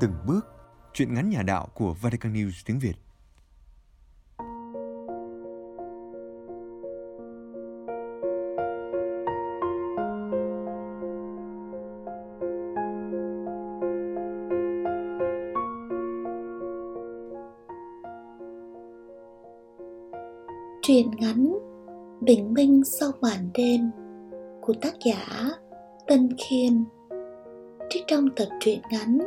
Từng bước, chuyện ngắn nhà đạo của Vatican News tiếng Việt. Truyện ngắn Bình minh sau màn đêm của tác giả Tân Khiêm trích trong tập truyện ngắn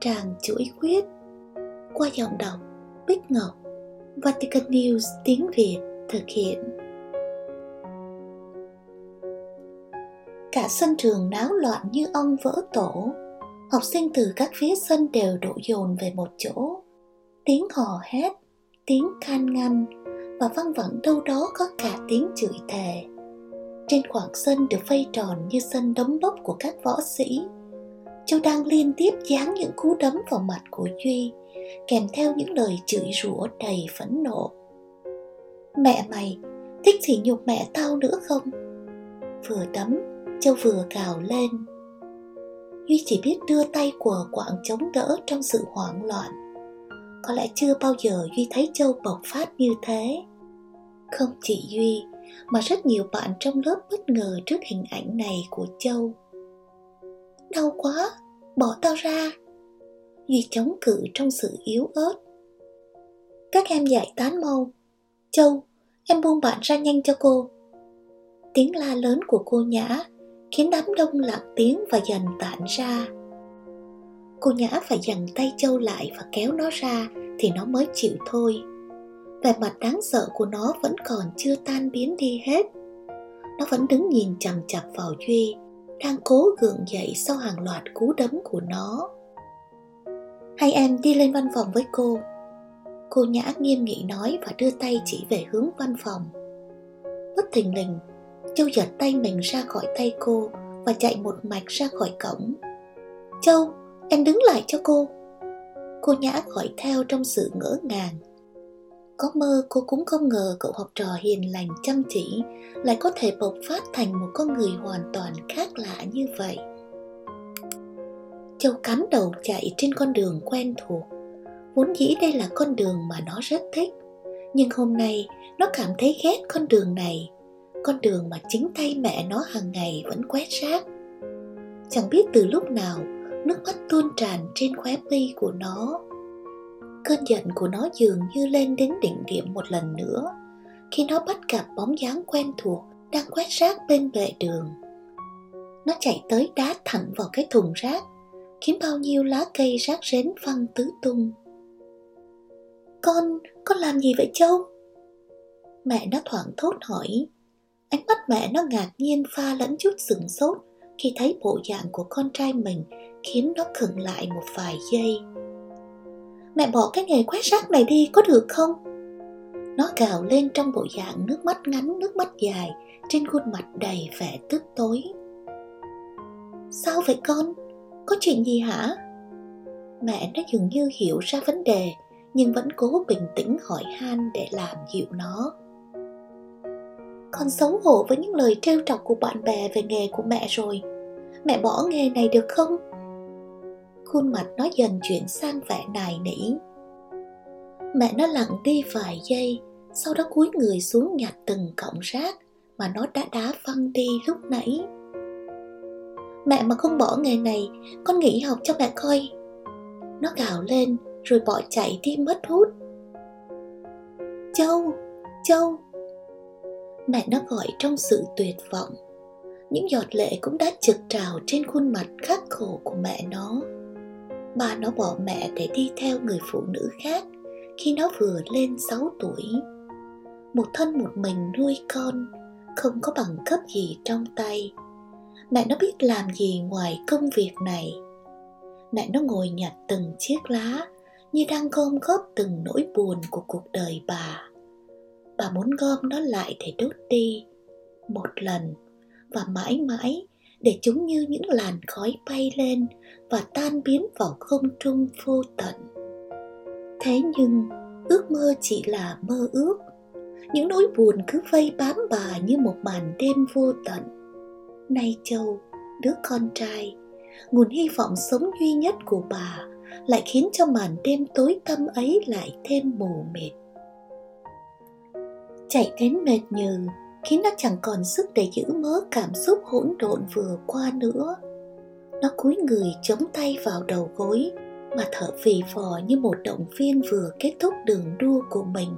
Tràng chuỗi quyết. Qua giọng đọc Bích Ngọc Vatican News tiếng Việt thực hiện. Cả sân trường náo loạn như ong vỡ tổ. Học sinh từ các phía sân đều đổ dồn về một chỗ. Tiếng hò hét, tiếng can ngăn Và văng vẳng đâu đó có cả tiếng chửi thề. Trên khoảng sân được vây tròn như sân đấm bốc của các võ sĩ. Châu đang liên tiếp giáng những cú đấm vào mặt của Duy, kèm theo những lời chửi rủa đầy phẫn nộ. Mẹ mày, thích thì nhục mẹ tao nữa không? Vừa đấm, Châu vừa gào lên. Duy chỉ biết đưa tay của quạng chống đỡ trong sự hoảng loạn. Có lẽ chưa bao giờ Duy thấy Châu bộc phát như thế. Không chỉ Duy, mà rất nhiều bạn trong lớp bất ngờ trước hình ảnh này của Châu đau quá, bỏ tao ra. Duy chống cự trong sự yếu ớt. Các em giải tán mau. Châu, em buông bạn ra nhanh cho cô. Tiếng la lớn của cô nhã khiến đám đông lặng tiếng và dần tản ra. Cô nhã phải dằn tay châu lại và kéo nó ra thì nó mới chịu thôi. Vẻ mặt đáng sợ của nó vẫn còn chưa tan biến đi hết. Nó vẫn đứng nhìn chằm chặp vào duy đang cố gượng dậy sau hàng loạt cú đấm của nó. Hai em đi lên văn phòng với cô. Cô nhã nghiêm nghị nói và đưa tay chỉ về hướng văn phòng. Bất thình lình, châu giật tay mình ra khỏi tay cô và chạy một mạch ra khỏi cổng. Châu, em đứng lại cho cô. Cô nhã gọi theo trong sự ngỡ ngàng có mơ cô cũng không ngờ cậu học trò hiền lành, chăm chỉ lại có thể bộc phát thành một con người hoàn toàn khác lạ như vậy. Châu cắm đầu chạy trên con đường quen thuộc, vốn dĩ đây là con đường mà nó rất thích. Nhưng hôm nay, nó cảm thấy ghét con đường này, con đường mà chính tay mẹ nó hàng ngày vẫn quét rác. Chẳng biết từ lúc nào, nước mắt tuôn tràn trên khóe mi của nó cơn giận của nó dường như lên đến đỉnh điểm một lần nữa. Khi nó bắt gặp bóng dáng quen thuộc đang quét rác bên vệ đường, nó chạy tới đá thẳng vào cái thùng rác, khiến bao nhiêu lá cây rác rến văng tứ tung. Con con làm gì vậy châu? Mẹ nó thoảng thốt hỏi. Ánh mắt mẹ nó ngạc nhiên pha lẫn chút sừng sốt khi thấy bộ dạng của con trai mình khiến nó khựng lại một vài giây mẹ bỏ cái nghề quét rác này đi, có được không? Nó gào lên trong bộ dạng nước mắt ngắn, nước mắt dài, trên khuôn mặt đầy vẻ tức tối. Sao vậy con? Có chuyện gì hả? Mẹ nó dường như hiểu ra vấn đề, nhưng vẫn cố bình tĩnh hỏi han để làm dịu nó. Con xấu hổ với những lời trêu chọc của bạn bè về nghề của mẹ rồi. Mẹ bỏ nghề này được không? Khuôn mặt nó dần chuyển sang vẻ nài nỉ. Mẹ nó lặng đi vài giây, sau đó cúi người xuống nhặt từng cọng rác mà nó đã đá văng đi lúc nãy. Mẹ mà không bỏ nghề này, con nghỉ học cho mẹ coi. Nó gào lên rồi bỏ chạy đi mất hút. Châu châu. Mẹ nó gọi trong sự tuyệt vọng. Những giọt lệ cũng đã trực trào trên khuôn mặt khắc khổ của mẹ nó bà nó bỏ mẹ để đi theo người phụ nữ khác khi nó vừa lên 6 tuổi. Một thân một mình nuôi con, không có bằng cấp gì trong tay. Mẹ nó biết làm gì ngoài công việc này. Mẹ nó ngồi nhặt từng chiếc lá như đang gom góp từng nỗi buồn của cuộc đời bà. Bà muốn gom nó lại để đốt đi một lần và mãi mãi để chúng như những làn khói bay lên và tan biến vào không trung vô tận. Thế nhưng, ước mơ chỉ là mơ ước. Những nỗi buồn cứ vây bám bà như một màn đêm vô tận. Nay châu, đứa con trai, nguồn hy vọng sống duy nhất của bà lại khiến cho màn đêm tối tăm ấy lại thêm mù mịt. Chạy đến mệt nhừ khiến nó chẳng còn sức để giữ mớ cảm xúc hỗn độn vừa qua nữa. Nó cúi người chống tay vào đầu gối, mà thở phì phò như một động viên vừa kết thúc đường đua của mình.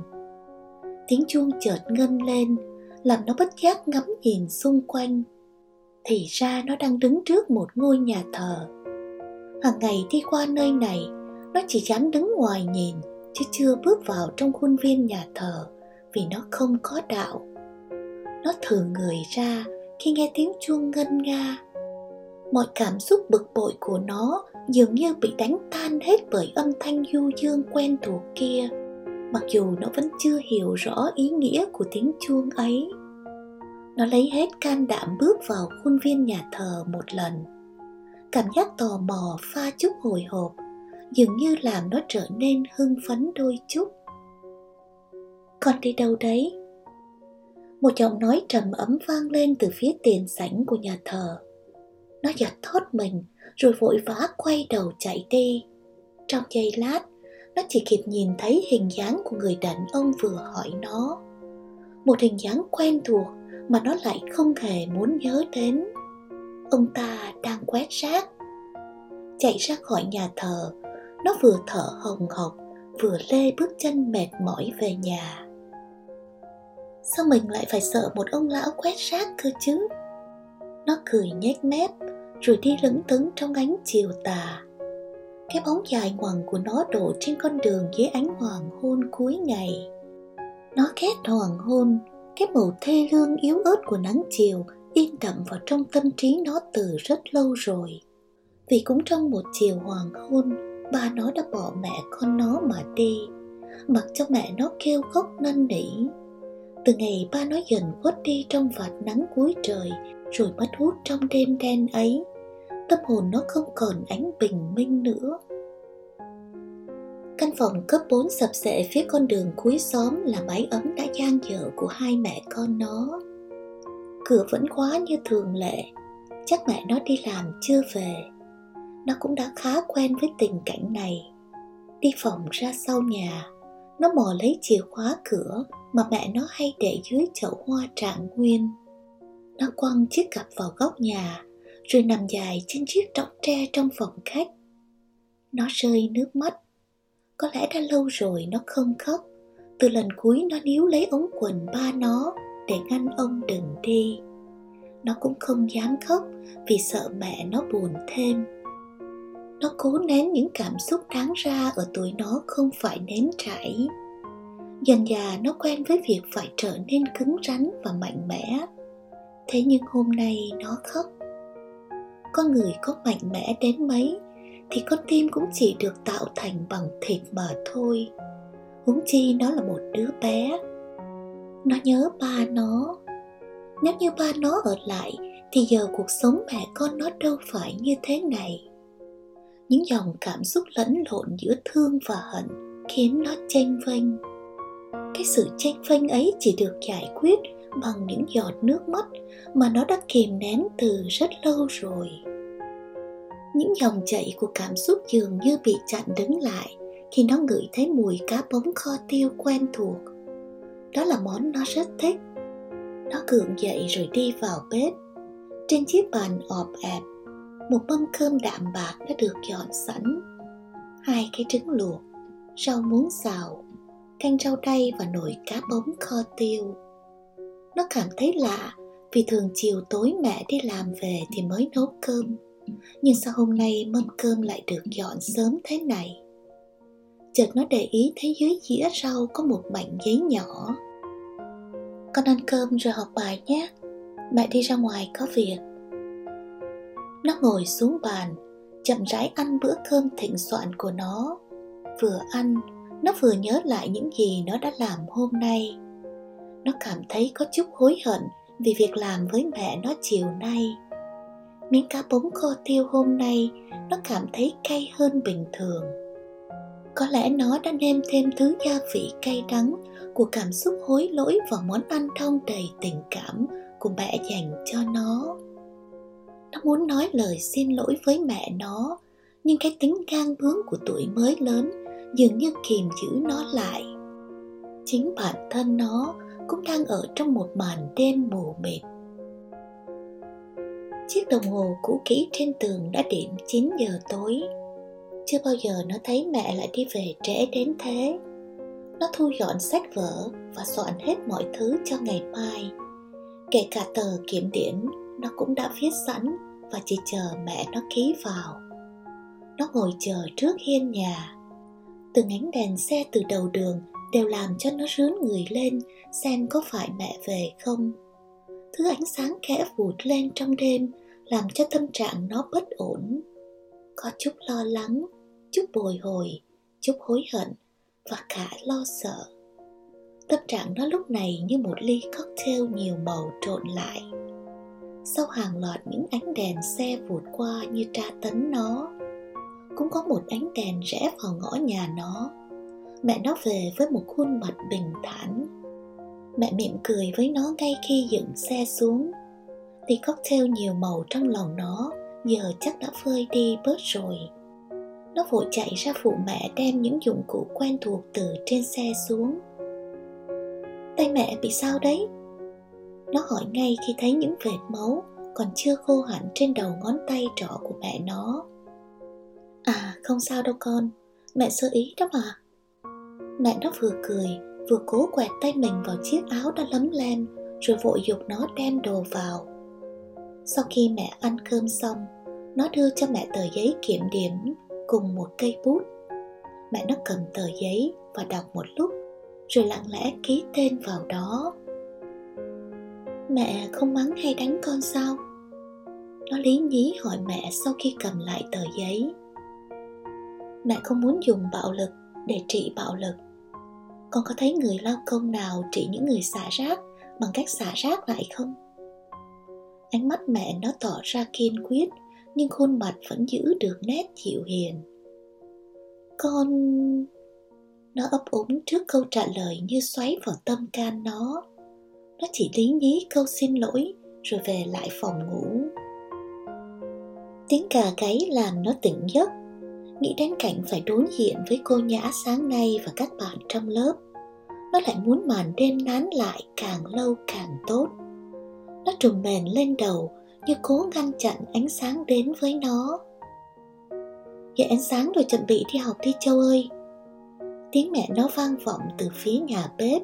Tiếng chuông chợt ngân lên, làm nó bất giác ngắm nhìn xung quanh. Thì ra nó đang đứng trước một ngôi nhà thờ. Hàng ngày đi qua nơi này, nó chỉ dám đứng ngoài nhìn, chứ chưa bước vào trong khuôn viên nhà thờ, vì nó không có đạo nó thường người ra khi nghe tiếng chuông ngân nga. Mọi cảm xúc bực bội của nó dường như bị đánh tan hết bởi âm thanh du dương quen thuộc kia, mặc dù nó vẫn chưa hiểu rõ ý nghĩa của tiếng chuông ấy. Nó lấy hết can đảm bước vào khuôn viên nhà thờ một lần. Cảm giác tò mò pha chút hồi hộp dường như làm nó trở nên hưng phấn đôi chút. Con đi đâu đấy? Một giọng nói trầm ấm vang lên từ phía tiền sảnh của nhà thờ. Nó giật thót mình, rồi vội vã quay đầu chạy đi. Trong giây lát, nó chỉ kịp nhìn thấy hình dáng của người đàn ông vừa hỏi nó. Một hình dáng quen thuộc mà nó lại không hề muốn nhớ đến. Ông ta đang quét rác. Chạy ra khỏi nhà thờ, nó vừa thở hồng hộc, vừa lê bước chân mệt mỏi về nhà sao mình lại phải sợ một ông lão quét rác cơ chứ? Nó cười nhếch mép, rồi đi lững thững trong ánh chiều tà. Cái bóng dài ngoằng của nó đổ trên con đường dưới ánh hoàng hôn cuối ngày. Nó ghét hoàng hôn, cái màu thê lương yếu ớt của nắng chiều in đậm vào trong tâm trí nó từ rất lâu rồi. Vì cũng trong một chiều hoàng hôn, ba nó đã bỏ mẹ con nó mà đi. Mặc cho mẹ nó kêu khóc năn nỉ từ ngày ba nó dần khuất đi trong vạt nắng cuối trời, rồi mất hút trong đêm đen ấy. Tâm hồn nó không còn ánh bình minh nữa. Căn phòng cấp 4 sập sệ phía con đường cuối xóm là mái ấm đã gian dở của hai mẹ con nó. Cửa vẫn khóa như thường lệ. Chắc mẹ nó đi làm chưa về. Nó cũng đã khá quen với tình cảnh này. Đi phòng ra sau nhà nó mò lấy chìa khóa cửa mà mẹ nó hay để dưới chậu hoa trạng nguyên. Nó quăng chiếc cặp vào góc nhà, rồi nằm dài trên chiếc trọng tre trong phòng khách. Nó rơi nước mắt. Có lẽ đã lâu rồi nó không khóc. Từ lần cuối nó níu lấy ống quần ba nó để ngăn ông đừng đi. Nó cũng không dám khóc vì sợ mẹ nó buồn thêm nó cố nén những cảm xúc đáng ra ở tuổi nó không phải nén trải. Dần già nó quen với việc phải trở nên cứng rắn và mạnh mẽ. Thế nhưng hôm nay nó khóc. Con người có mạnh mẽ đến mấy thì con tim cũng chỉ được tạo thành bằng thịt mà thôi. Huống chi nó là một đứa bé. Nó nhớ ba nó. Nếu như ba nó ở lại thì giờ cuộc sống mẹ con nó đâu phải như thế này những dòng cảm xúc lẫn lộn giữa thương và hận khiến nó chênh vênh. Cái sự chênh vênh ấy chỉ được giải quyết bằng những giọt nước mắt mà nó đã kìm nén từ rất lâu rồi. Những dòng chảy của cảm xúc dường như bị chặn đứng lại khi nó ngửi thấy mùi cá bống kho tiêu quen thuộc. Đó là món nó rất thích. Nó gượng dậy rồi đi vào bếp. Trên chiếc bàn ọp ẹp một mâm cơm đạm bạc đã được dọn sẵn. Hai cái trứng luộc, rau muống xào, canh rau đay và nồi cá bống kho tiêu. Nó cảm thấy lạ vì thường chiều tối mẹ đi làm về thì mới nấu cơm. Nhưng sao hôm nay mâm cơm lại được dọn sớm thế này? Chợt nó để ý thấy dưới dĩa rau có một mảnh giấy nhỏ. Con ăn cơm rồi học bài nhé. Mẹ đi ra ngoài có việc nó ngồi xuống bàn, chậm rãi ăn bữa cơm thịnh soạn của nó. Vừa ăn, nó vừa nhớ lại những gì nó đã làm hôm nay. Nó cảm thấy có chút hối hận vì việc làm với mẹ nó chiều nay. Miếng cá bống kho tiêu hôm nay, nó cảm thấy cay hơn bình thường. Có lẽ nó đã nêm thêm thứ gia vị cay đắng của cảm xúc hối lỗi vào món ăn thong đầy tình cảm của mẹ dành cho nó nó muốn nói lời xin lỗi với mẹ nó, nhưng cái tính gan bướng của tuổi mới lớn dường như kìm giữ nó lại. Chính bản thân nó cũng đang ở trong một màn đêm mù mịt. Chiếc đồng hồ cũ kỹ trên tường đã điểm 9 giờ tối. Chưa bao giờ nó thấy mẹ lại đi về trễ đến thế. Nó thu dọn sách vở và soạn hết mọi thứ cho ngày mai, kể cả tờ kiểm điểm nó cũng đã viết sẵn và chỉ chờ mẹ nó ký vào. Nó ngồi chờ trước hiên nhà. Từng ánh đèn xe từ đầu đường đều làm cho nó rướn người lên xem có phải mẹ về không. Thứ ánh sáng khẽ vụt lên trong đêm làm cho tâm trạng nó bất ổn. Có chút lo lắng, chút bồi hồi, chút hối hận và cả lo sợ. Tâm trạng nó lúc này như một ly cocktail nhiều màu trộn lại sau hàng loạt những ánh đèn xe vụt qua như tra tấn nó, cũng có một ánh đèn rẽ vào ngõ nhà nó. Mẹ nó về với một khuôn mặt bình thản. Mẹ mỉm cười với nó ngay khi dựng xe xuống. Thì cocktail nhiều màu trong lòng nó, giờ chắc đã phơi đi bớt rồi. Nó vội chạy ra phụ mẹ đem những dụng cụ quen thuộc từ trên xe xuống. Tay mẹ bị sao đấy? Nó hỏi ngay khi thấy những vệt máu còn chưa khô hẳn trên đầu ngón tay trỏ của mẹ nó. À không sao đâu con, mẹ sơ ý đó mà mẹ nó vừa cười, vừa cố quẹt tay mình vào chiếc áo đã lấm lem, rồi vội dục nó đem đồ vào. Sau khi mẹ ăn cơm xong, nó đưa cho mẹ tờ giấy kiểm điểm cùng một cây bút. Mẹ nó cầm tờ giấy và đọc một lúc, rồi lặng lẽ ký tên vào đó mẹ không mắng hay đánh con sao? Nó lý nhí hỏi mẹ sau khi cầm lại tờ giấy. Mẹ không muốn dùng bạo lực để trị bạo lực. Con có thấy người lao công nào trị những người xả rác bằng cách xả rác lại không? Ánh mắt mẹ nó tỏ ra kiên quyết, nhưng khuôn mặt vẫn giữ được nét dịu hiền. Con nó ấp úng trước câu trả lời như xoáy vào tâm can nó nó chỉ lý nhí câu xin lỗi, rồi về lại phòng ngủ. Tiếng cà gáy làm nó tỉnh giấc. Nghĩ đến cảnh phải đối diện với cô nhã sáng nay và các bạn trong lớp, nó lại muốn màn đêm nán lại càng lâu càng tốt. Nó trùm mền lên đầu như cố ngăn chặn ánh sáng đến với nó. Dậy ánh sáng rồi chuẩn bị đi học đi, châu ơi. Tiếng mẹ nó vang vọng từ phía nhà bếp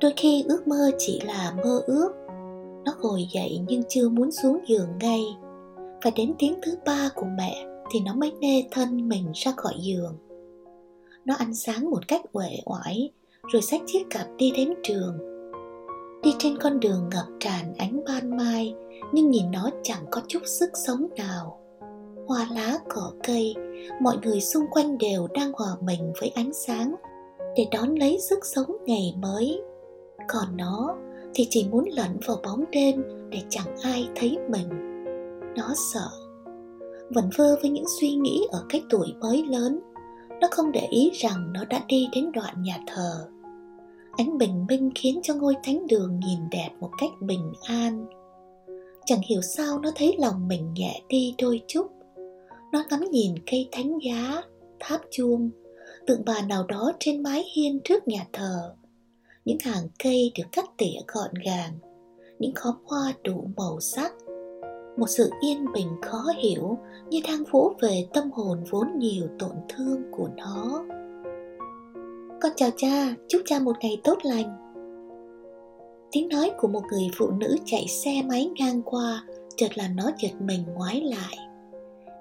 đôi khi ước mơ chỉ là mơ ước. Nó ngồi dậy nhưng chưa muốn xuống giường ngay. Và đến tiếng thứ ba của mẹ thì nó mới nê thân mình ra khỏi giường. Nó ăn sáng một cách uể oải, rồi xách chiếc cặp đi đến trường. Đi trên con đường ngập tràn ánh ban mai, nhưng nhìn nó chẳng có chút sức sống nào. Hoa lá, cỏ cây, mọi người xung quanh đều đang hòa mình với ánh sáng để đón lấy sức sống ngày mới còn nó, thì chỉ muốn lẩn vào bóng đêm để chẳng ai thấy mình. Nó sợ. Vẩn vơ với những suy nghĩ ở cái tuổi mới lớn. Nó không để ý rằng nó đã đi đến đoạn nhà thờ. Ánh bình minh khiến cho ngôi thánh đường nhìn đẹp một cách bình an. Chẳng hiểu sao nó thấy lòng mình nhẹ đi đôi chút. Nó ngắm nhìn cây thánh giá, tháp chuông, tượng bà nào đó trên mái hiên trước nhà thờ những hàng cây được cắt tỉa gọn gàng, những khóm hoa đủ màu sắc. Một sự yên bình khó hiểu như đang vỗ về tâm hồn vốn nhiều tổn thương của nó. Con chào cha, chúc cha một ngày tốt lành. Tiếng nói của một người phụ nữ chạy xe máy ngang qua, chợt làm nó giật mình ngoái lại.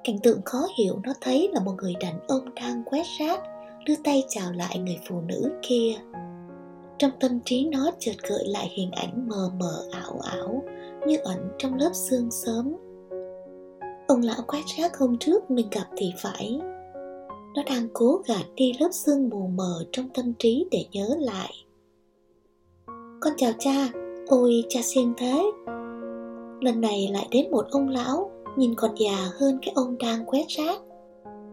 Cảnh tượng khó hiểu nó thấy là một người đàn ông đang quét rác, đưa tay chào lại người phụ nữ kia trong tâm trí nó chợt gợi lại hình ảnh mờ mờ ảo ảo, như ẩn trong lớp xương sớm. Ông lão quét rác hôm trước mình gặp thì phải. Nó đang cố gạt đi lớp xương mù mờ trong tâm trí để nhớ lại. Con chào cha, ôi cha siêng thế. Lần này lại đến một ông lão, nhìn còn già hơn cái ông đang quét rác.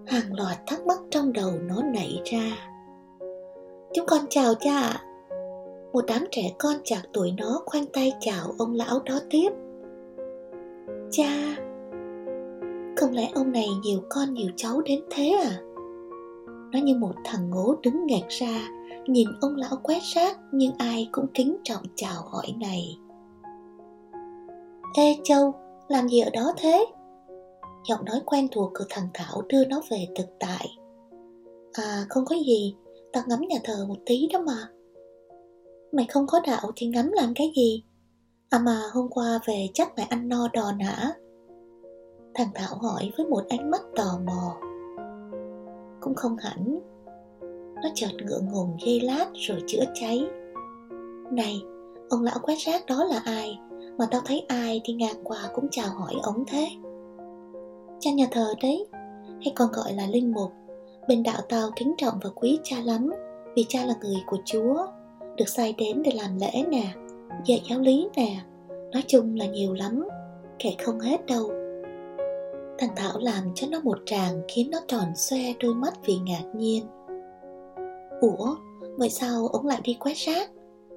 Hàng loạt thắc mắc trong đầu nó nảy ra. Chúng con chào cha ạ một đám trẻ con chạc tuổi nó khoanh tay chào ông lão đó tiếp cha Không lẽ ông này nhiều con nhiều cháu đến thế à? Nó như một thằng ngố đứng nghẹt ra Nhìn ông lão quét rác Nhưng ai cũng kính trọng chào hỏi này Ê Châu, làm gì ở đó thế? Giọng nói quen thuộc của thằng Thảo đưa nó về thực tại À không có gì, tao ngắm nhà thờ một tí đó mà Mày không có đạo thì ngắm làm cái gì? À mà hôm qua về chắc mày ăn no đòn hả? Thằng Thảo hỏi với một ánh mắt tò mò Cũng không hẳn Nó chợt ngượng ngùng dây lát rồi chữa cháy Này, ông lão quét rác đó là ai? Mà tao thấy ai thì ngang qua cũng chào hỏi ông thế Cha nhà thờ đấy Hay còn gọi là linh mục Bên đạo tao kính trọng và quý cha lắm Vì cha là người của Chúa được sai đến để làm lễ nè Dạy giáo lý nè Nói chung là nhiều lắm Kể không hết đâu Thằng Thảo làm cho nó một tràng khiến nó tròn xoe đôi mắt vì ngạc nhiên. Ủa, vậy sao ông lại đi quét rác?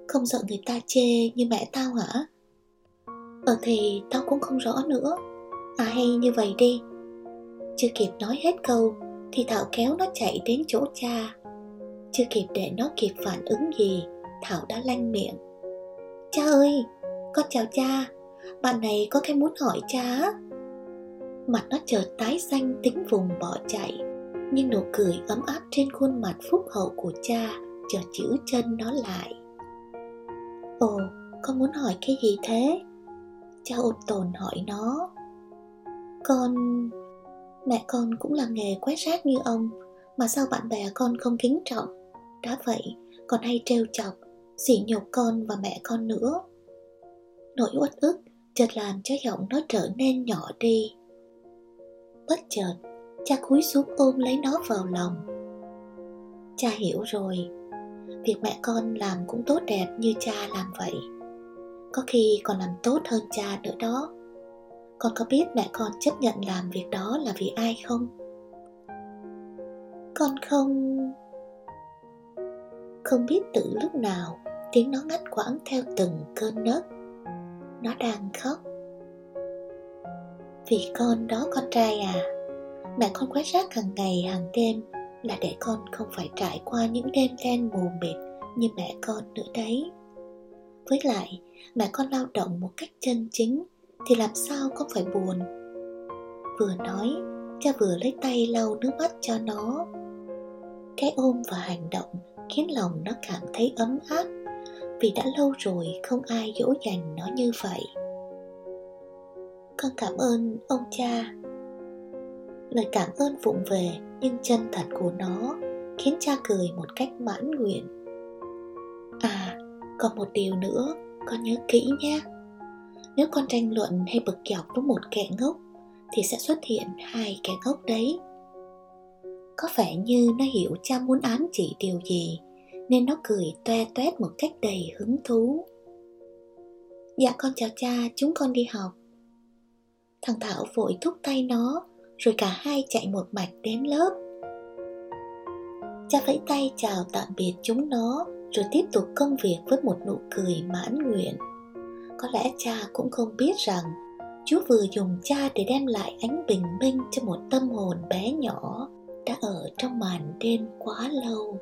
Không sợ người ta chê như mẹ tao hả? Ờ thì tao cũng không rõ nữa. À hay như vậy đi. Chưa kịp nói hết câu thì Thảo kéo nó chạy đến chỗ cha. Chưa kịp để nó kịp phản ứng gì, Thảo đã lanh miệng. Cha ơi, con chào cha, bạn này có cái muốn hỏi cha? Mặt nó chợt tái xanh tính vùng bỏ chạy Nhưng nụ cười ấm áp trên khuôn mặt phúc hậu của cha chợt giữ chân nó lại Ồ, con muốn hỏi cái gì thế? Cha ôn tồn hỏi nó Con... Mẹ con cũng làm nghề quét rác như ông Mà sao bạn bè con không kính trọng Đã vậy, còn hay trêu chọc Sỉ nhục con và mẹ con nữa. Nỗi uất ức chợt làm cho giọng nó trở nên nhỏ đi. Bất chợt, cha cúi xuống ôm lấy nó vào lòng. Cha hiểu rồi, việc mẹ con làm cũng tốt đẹp như cha làm vậy. Có khi còn làm tốt hơn cha nữa đó. Con có biết mẹ con chấp nhận làm việc đó là vì ai không? Con không không biết từ lúc nào tiếng nó ngắt quãng theo từng cơn nấc nó đang khóc. Vì con đó con trai à Mẹ con quét rác hàng ngày, hàng đêm Là để con không phải trải qua những đêm đen mù mịt Như mẹ con nữa đấy. Với lại mẹ con lao động một cách chân chính Thì làm sao con phải buồn? Vừa nói, Cha vừa lấy tay lau nước mắt cho nó. Cái ôm và hành động Khiến lòng nó cảm thấy ấm áp. Vì đã lâu rồi không ai dỗ dành nó như vậy. Con cảm ơn ông cha. Lời cảm ơn vụng về nhưng chân thật của nó khiến cha cười một cách mãn nguyện. À còn một điều nữa, con nhớ kỹ nhé. Nếu con tranh luận hay bực dọc với một kẻ ngốc, thì sẽ xuất hiện hai kẻ ngốc đấy. Có vẻ như nó hiểu cha muốn ám chỉ điều gì nên nó cười toe toét một cách đầy hứng thú. Dạ con chào cha, chúng con đi học. Thằng Thảo vội thúc tay nó, Rồi cả hai chạy một mạch đến lớp. Cha vẫy tay chào tạm biệt chúng nó, Rồi tiếp tục công việc với một nụ cười mãn nguyện. Có lẽ cha cũng không biết rằng, Chúa vừa dùng cha để đem lại ánh bình minh cho một tâm hồn bé nhỏ Đã ở trong màn đêm quá lâu.